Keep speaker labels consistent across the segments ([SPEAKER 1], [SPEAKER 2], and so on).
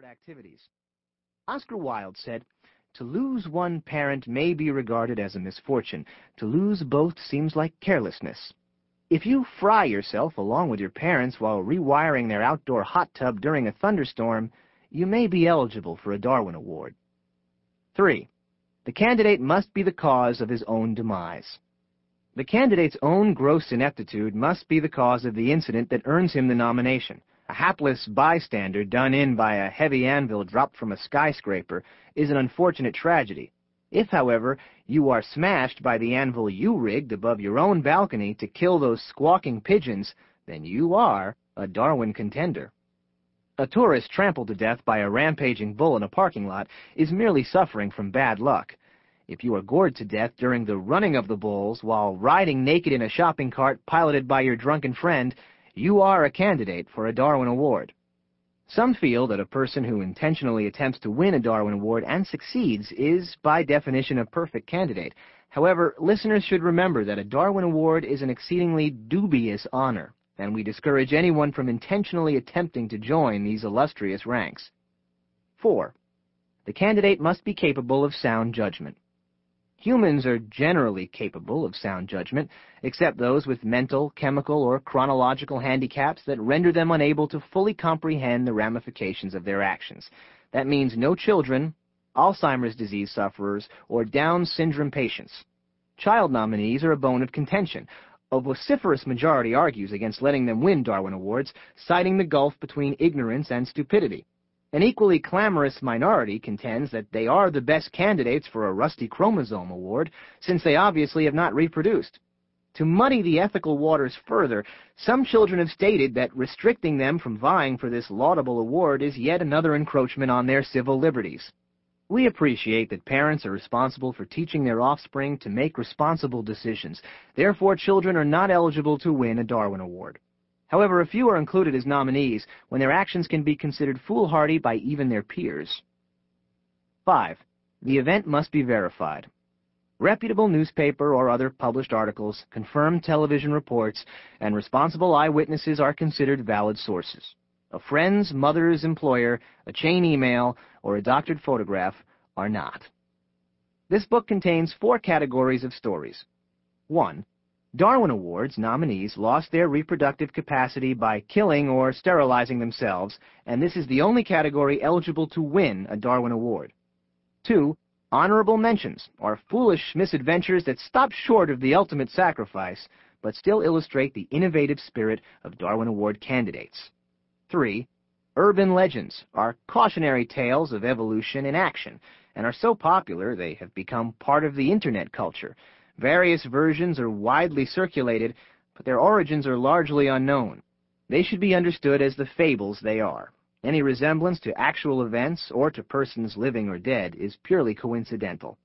[SPEAKER 1] untoward activities. Oscar Wilde said, To lose one parent may be regarded as a misfortune. To lose both seems like carelessness. If you fry yourself along with your parents while rewiring their outdoor hot tub during a thunderstorm, you may be eligible for a Darwin Award. 3. The candidate must be the cause of his own demise. The candidate's own gross ineptitude must be the cause of the incident that earns him the nomination. A hapless bystander done in by a heavy anvil dropped from a skyscraper is an unfortunate tragedy. If, however, you are smashed by the anvil you rigged above your own balcony to kill those squawking pigeons, then you are a Darwin contender. A tourist trampled to death by a rampaging bull in a parking lot is merely suffering from bad luck. If you are gored to death during the running of the bulls while riding naked in a shopping cart piloted by your drunken friend, you are a candidate for a Darwin Award. Some feel that a person who intentionally attempts to win a Darwin Award and succeeds is, by definition, a perfect candidate. However, listeners should remember that a Darwin Award is an exceedingly dubious honor, and we discourage anyone from intentionally attempting to join these illustrious ranks. 4. The candidate must be capable of sound judgment. Humans are generally capable of sound judgment, except those with mental, chemical, or chronological handicaps that render them unable to fully comprehend the ramifications of their actions. That means no children, Alzheimer's disease sufferers, or Down syndrome patients. Child nominees are a bone of contention. A vociferous majority argues against letting them win Darwin Awards, citing the gulf between ignorance and stupidity. An equally clamorous minority contends that they are the best candidates for a rusty chromosome award, since they obviously have not reproduced. To muddy the ethical waters further, some children have stated that restricting them from vying for this laudable award is yet another encroachment on their civil liberties. We appreciate that parents are responsible for teaching their offspring to make responsible decisions. Therefore, children are not eligible to win a Darwin Award. However, a few are included as nominees when their actions can be considered foolhardy by even their peers. 5. The event must be verified. Reputable newspaper or other published articles, confirmed television reports, and responsible eyewitnesses are considered valid sources. A friend's mother's employer, a chain email, or a doctored photograph are not. This book contains four categories of stories. 1. Darwin Awards nominees lost their reproductive capacity by killing or sterilizing themselves, and this is the only category eligible to win a Darwin Award. 2. Honorable mentions are foolish misadventures that stop short of the ultimate sacrifice, but still illustrate the innovative spirit of Darwin Award candidates. 3. Urban legends are cautionary tales of evolution in action, and are so popular they have become part of the internet culture, Various versions are widely circulated, but their origins are largely unknown. They should be understood as the fables they are. Any resemblance to actual events or to persons living or dead is purely coincidental.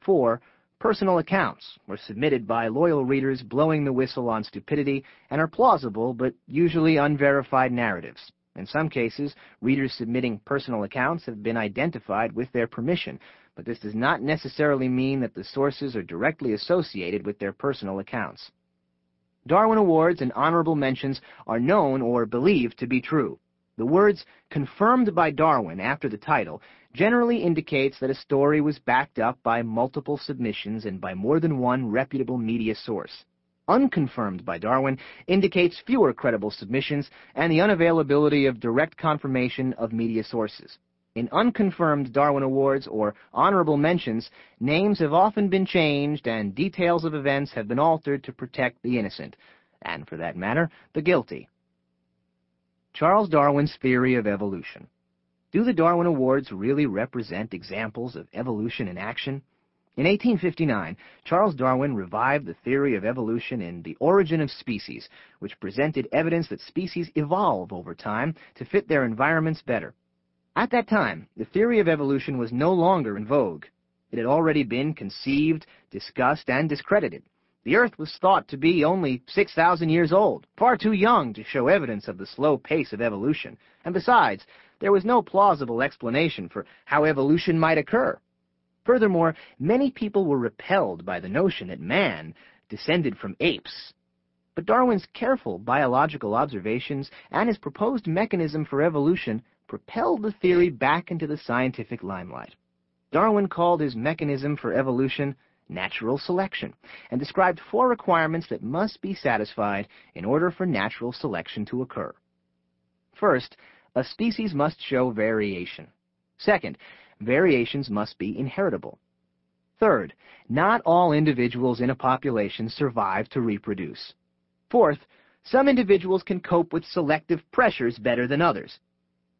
[SPEAKER 1] 4. Personal accounts were submitted by loyal readers blowing the whistle on stupidity and are plausible but usually unverified narratives. In some cases, readers submitting personal accounts have been identified with their permission, but this does not necessarily mean that the sources are directly associated with their personal accounts. Darwin Awards and honorable mentions are known or believed to be true. The words confirmed by Darwin after the title generally indicates that a story was backed up by multiple submissions and by more than one reputable media source. Unconfirmed by Darwin indicates fewer credible submissions and the unavailability of direct confirmation of media sources. In unconfirmed Darwin Awards or honorable mentions, names have often been changed and details of events have been altered to protect the innocent, and for that matter, the guilty. Charles Darwin's Theory of Evolution. Do the Darwin Awards really represent examples of evolution in action? In 1859, Charles Darwin revived the theory of evolution in The Origin of Species, which presented evidence that species evolve over time to fit their environments better. At that time, the theory of evolution was no longer in vogue. It had already been conceived, discussed, and discredited. The Earth was thought to be only 6,000 years old, far too young to show evidence of the slow pace of evolution, and besides, there was no plausible explanation for how evolution might occur. Furthermore, many people were repelled by the notion that man descended from apes. But Darwin's careful biological observations and his proposed mechanism for evolution propelled the theory back into the scientific limelight. Darwin called his mechanism for evolution natural selection and described four requirements that must be satisfied in order for natural selection to occur. First, a species must show variation. Second, variations must be inheritable. Third, not all individuals in a population survive to reproduce. Fourth, some individuals can cope with selective pressures better than others.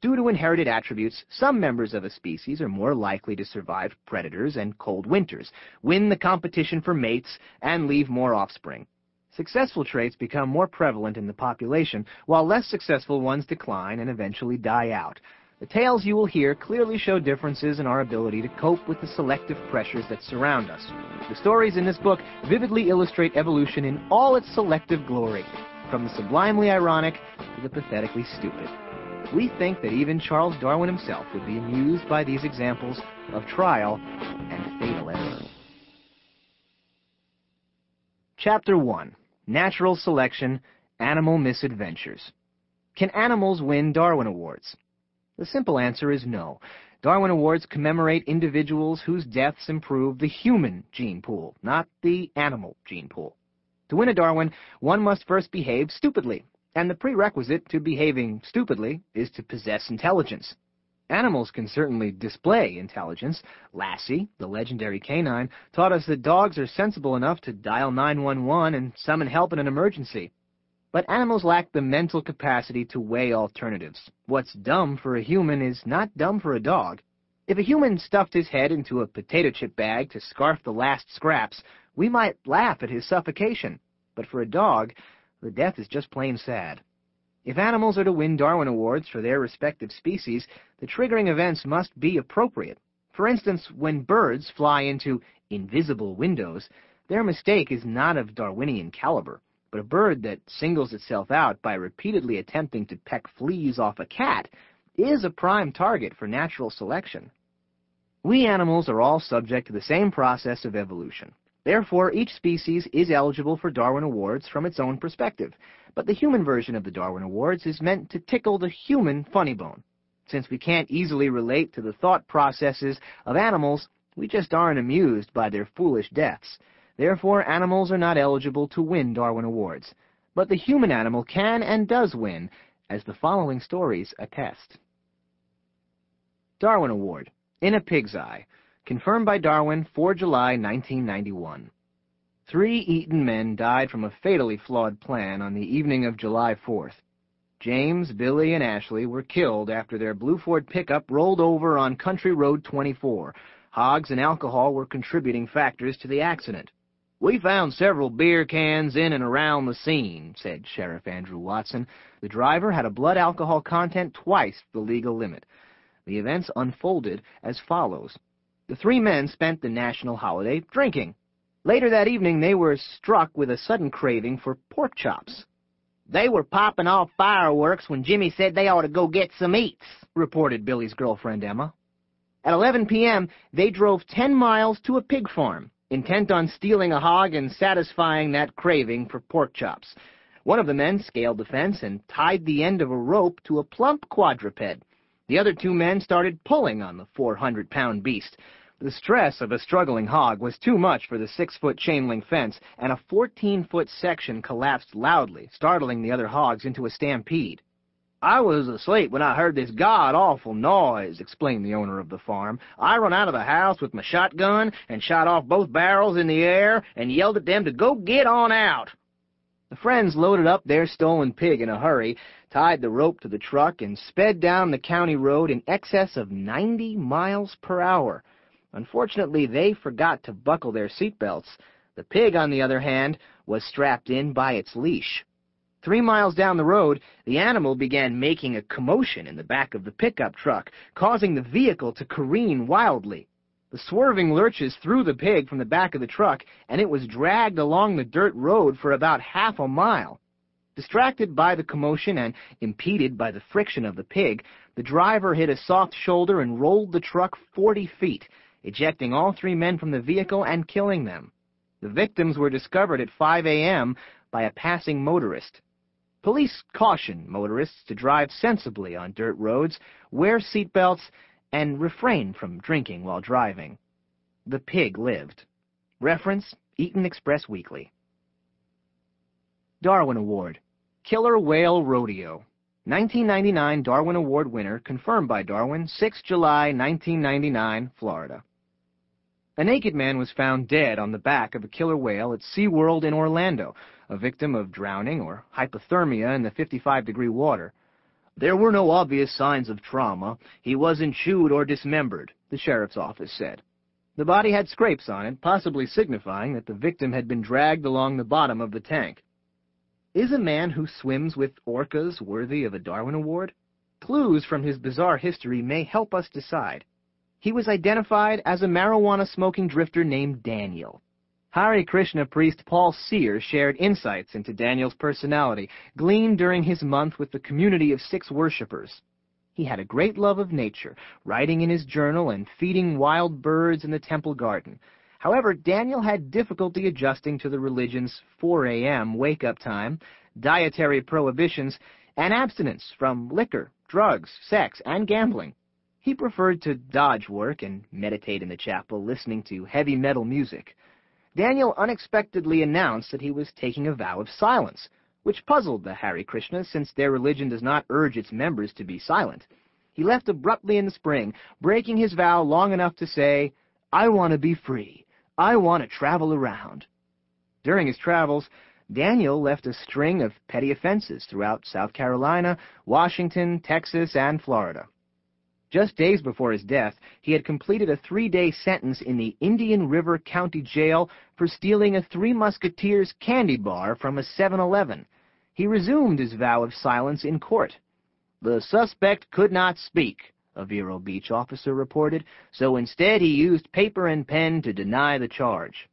[SPEAKER 1] Due to inherited attributes, some members of a species are more likely to survive predators and cold winters, win the competition for mates, and leave more offspring. Successful traits become more prevalent in the population, while less successful ones decline and eventually die out. The tales you will hear clearly show differences in our ability to cope with the selective pressures that surround us. The stories in this book vividly illustrate evolution in all its selective glory, from the sublimely ironic to the pathetically stupid. We think that even Charles Darwin himself would be amused by these examples of trial and fatal error. Chapter 1 Natural Selection Animal Misadventures Can animals win Darwin Awards? The simple answer is no. Darwin Awards commemorate individuals whose deaths improve the human gene pool, not the animal gene pool. To win a Darwin, one must first behave stupidly, and the prerequisite to behaving stupidly is to possess intelligence. Animals can certainly display intelligence. Lassie, the legendary canine, taught us that dogs are sensible enough to dial 911 and summon help in an emergency. But animals lack the mental capacity to weigh alternatives. What's dumb for a human is not dumb for a dog. If a human stuffed his head into a potato chip bag to scarf the last scraps, we might laugh at his suffocation. But for a dog, the death is just plain sad. If animals are to win Darwin Awards for their respective species, the triggering events must be appropriate. For instance, when birds fly into invisible windows, their mistake is not of Darwinian caliber, but a bird that singles itself out by repeatedly attempting to peck fleas off a cat is a prime target for natural selection. We animals are all subject to the same process of evolution. Therefore, each species is eligible for Darwin Awards from its own perspective, but the human version of the Darwin Awards is meant to tickle the human funny bone. Since we can't easily relate to the thought processes of animals, we just aren't amused by their foolish deaths. Therefore, animals are not eligible to win Darwin Awards. But the human animal can and does win, as the following stories attest. Darwin Award, In a Pig's Eye, Confirmed by Darwin, 4 July 1991. Three Eaton men died from a fatally flawed plan on the evening of July 4th. James, Billy, and Ashley were killed after their Blue Ford pickup rolled over on Country Road 24. Hogs and alcohol were contributing factors to the accident. We found several beer cans in and around the scene, said Sheriff Andrew Watson. The driver had a blood alcohol content twice the legal limit. The events unfolded as follows. The three men spent the national holiday drinking. Later that evening, they were struck with a sudden craving for pork chops. They were popping off fireworks when Jimmy said they ought to go get some eats, reported Billy's girlfriend Emma. At 11 p.m., they drove 10 miles to a pig farm, intent on stealing a hog and satisfying that craving for pork chops. One of the men scaled the fence and tied the end of a rope to a plump quadruped. The other two men started pulling on the 400-pound beast. The stress of a struggling hog was too much for the six-foot chain-link fence, and a 14-foot section collapsed loudly, startling the other hogs into a stampede. I was asleep when I heard this god-awful noise, explained the owner of the farm. I run out of the house with my shotgun and shot off both barrels in the air and yelled at them to go get on out. The friends loaded up their stolen pig in a hurry, tied the rope to the truck, and sped down the county road in excess of 90 miles per hour. Unfortunately, they forgot to buckle their seat belts. The pig, on the other hand, was strapped in by its leash. Three miles down the road, the animal began making a commotion in the back of the pickup truck, causing the vehicle to careen wildly. The swerving lurches threw the pig from the back of the truck, and it was dragged along the dirt road for about half a mile. Distracted by the commotion and impeded by the friction of the pig, the driver hit a soft shoulder and rolled the truck forty feet, ejecting all three men from the vehicle and killing them. The victims were discovered at 5 a.m. by a passing motorist. Police caution motorists to drive sensibly on dirt roads, wear seatbelts, and refrain from drinking while driving. The pig lived. Reference, Eaton Express Weekly. Darwin Award. Killer Whale Rodeo. 1999 Darwin Award winner, confirmed by Darwin, 6 July 1999, Florida. A naked man was found dead on the back of a killer whale at SeaWorld in Orlando, a victim of drowning or hypothermia in the 55-degree water. There were no obvious signs of trauma. He wasn't chewed or dismembered, the sheriff's office said. The body had scrapes on it, possibly signifying that the victim had been dragged along the bottom of the tank. Is a man who swims with orcas worthy of a Darwin Award? Clues from his bizarre history may help us decide. He was identified as a marijuana-smoking drifter named Daniel. Hare Krishna priest Paul Sear shared insights into Daniel's personality, gleaned during his month with the community of six worshippers. He had a great love of nature, writing in his journal and feeding wild birds in the temple garden. However, Daniel had difficulty adjusting to the religion's 4 a.m. wake-up time, dietary prohibitions, and abstinence from liquor, drugs, sex, and gambling. He preferred to dodge work and meditate in the chapel, listening to heavy metal music. Daniel unexpectedly announced that he was taking a vow of silence, which puzzled the Hare Krishna since their religion does not urge its members to be silent. He left abruptly in the spring, breaking his vow long enough to say, I want to be free. I want to travel around. During his travels, Daniel left a string of petty offenses throughout South Carolina, Washington, Texas, and Florida. Just days before his death, he had completed a three-day sentence in the Indian River County Jail for stealing a Three Musketeers candy bar from a 7-Eleven. He resumed his vow of silence in court. The suspect could not speak, a Vero Beach officer reported, so instead he used paper and pen to deny the charge.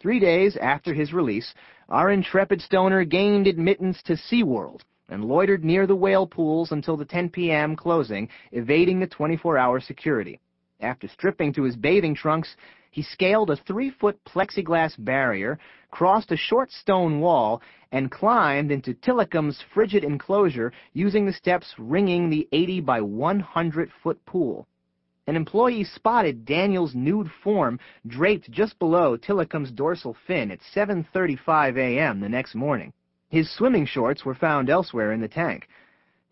[SPEAKER 1] Three days after his release, our intrepid stoner gained admittance to SeaWorld, and loitered near the whale pools until the 10 p.m. closing, evading the 24-hour security. After stripping to his bathing trunks, he scaled a three-foot plexiglass barrier, crossed a short stone wall, and climbed into Tilikum's frigid enclosure using the steps ringing the 80 by 100-foot pool. An employee spotted Daniel's nude form draped just below Tilikum's dorsal fin at 7.35 a.m. the next morning. His swimming shorts were found elsewhere in the tank.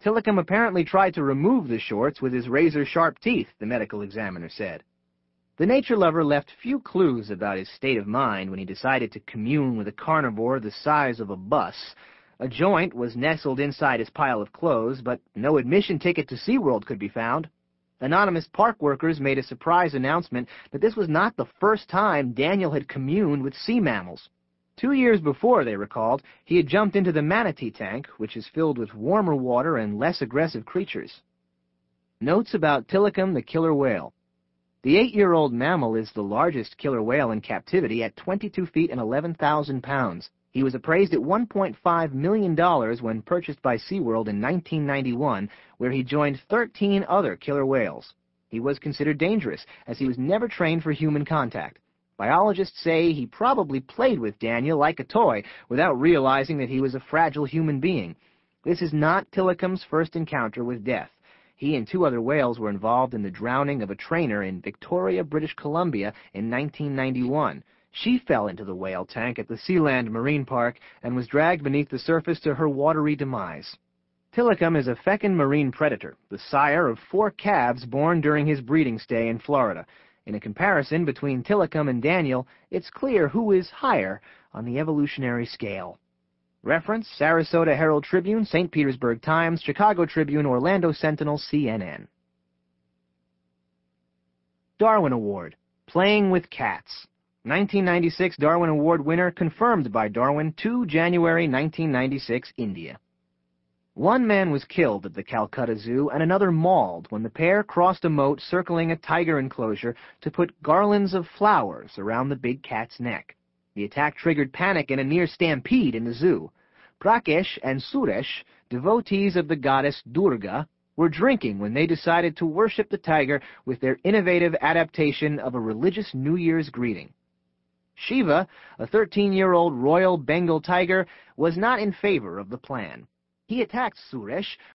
[SPEAKER 1] Tilikum apparently tried to remove the shorts with his razor-sharp teeth, the medical examiner said. The nature lover left few clues about his state of mind when he decided to commune with a carnivore the size of a bus. A joint was nestled inside his pile of clothes, but no admission ticket to SeaWorld could be found. Anonymous park workers made a surprise announcement that this was not the first time Daniel had communed with sea mammals. Two years before, they recalled, he had jumped into the manatee tank, which is filled with warmer water and less aggressive creatures. Notes about Tilikum the killer whale. The eight-year-old mammal is the largest killer whale in captivity at 22 feet and 11,000 pounds. He was appraised at $1.5 million when purchased by SeaWorld in 1991, where he joined 13 other killer whales. He was considered dangerous, as he was never trained for human contact. Biologists say he probably played with Daniel like a toy without realizing that he was a fragile human being. This is not Tilikum's first encounter with death. He and two other whales were involved in the drowning of a trainer in Victoria, British Columbia in 1991. She fell into the whale tank at the Sealand Marine Park and was dragged beneath the surface to her watery demise. Tilikum is a fecund marine predator, the sire of four calves born during his breeding stay in Florida. In a comparison between Tilikum and Daniel, it's clear who is higher on the evolutionary scale. Reference, Sarasota Herald Tribune, St. Petersburg Times, Chicago Tribune, Orlando Sentinel, CNN. Darwin Award, Playing with Cats. 1996 Darwin Award winner confirmed by Darwin 2 January 1996, India. One man was killed at the Calcutta Zoo and another mauled when the pair crossed a moat circling a tiger enclosure to put garlands of flowers around the big cat's neck. The attack triggered panic and a near stampede in the zoo. Prakesh and Suresh, devotees of the goddess Durga, were drinking when they decided to worship the tiger with their innovative adaptation of a religious New Year's greeting. Shiva, a 13-year-old royal Bengal tiger, was not in favor of the plan. He attacked Suresh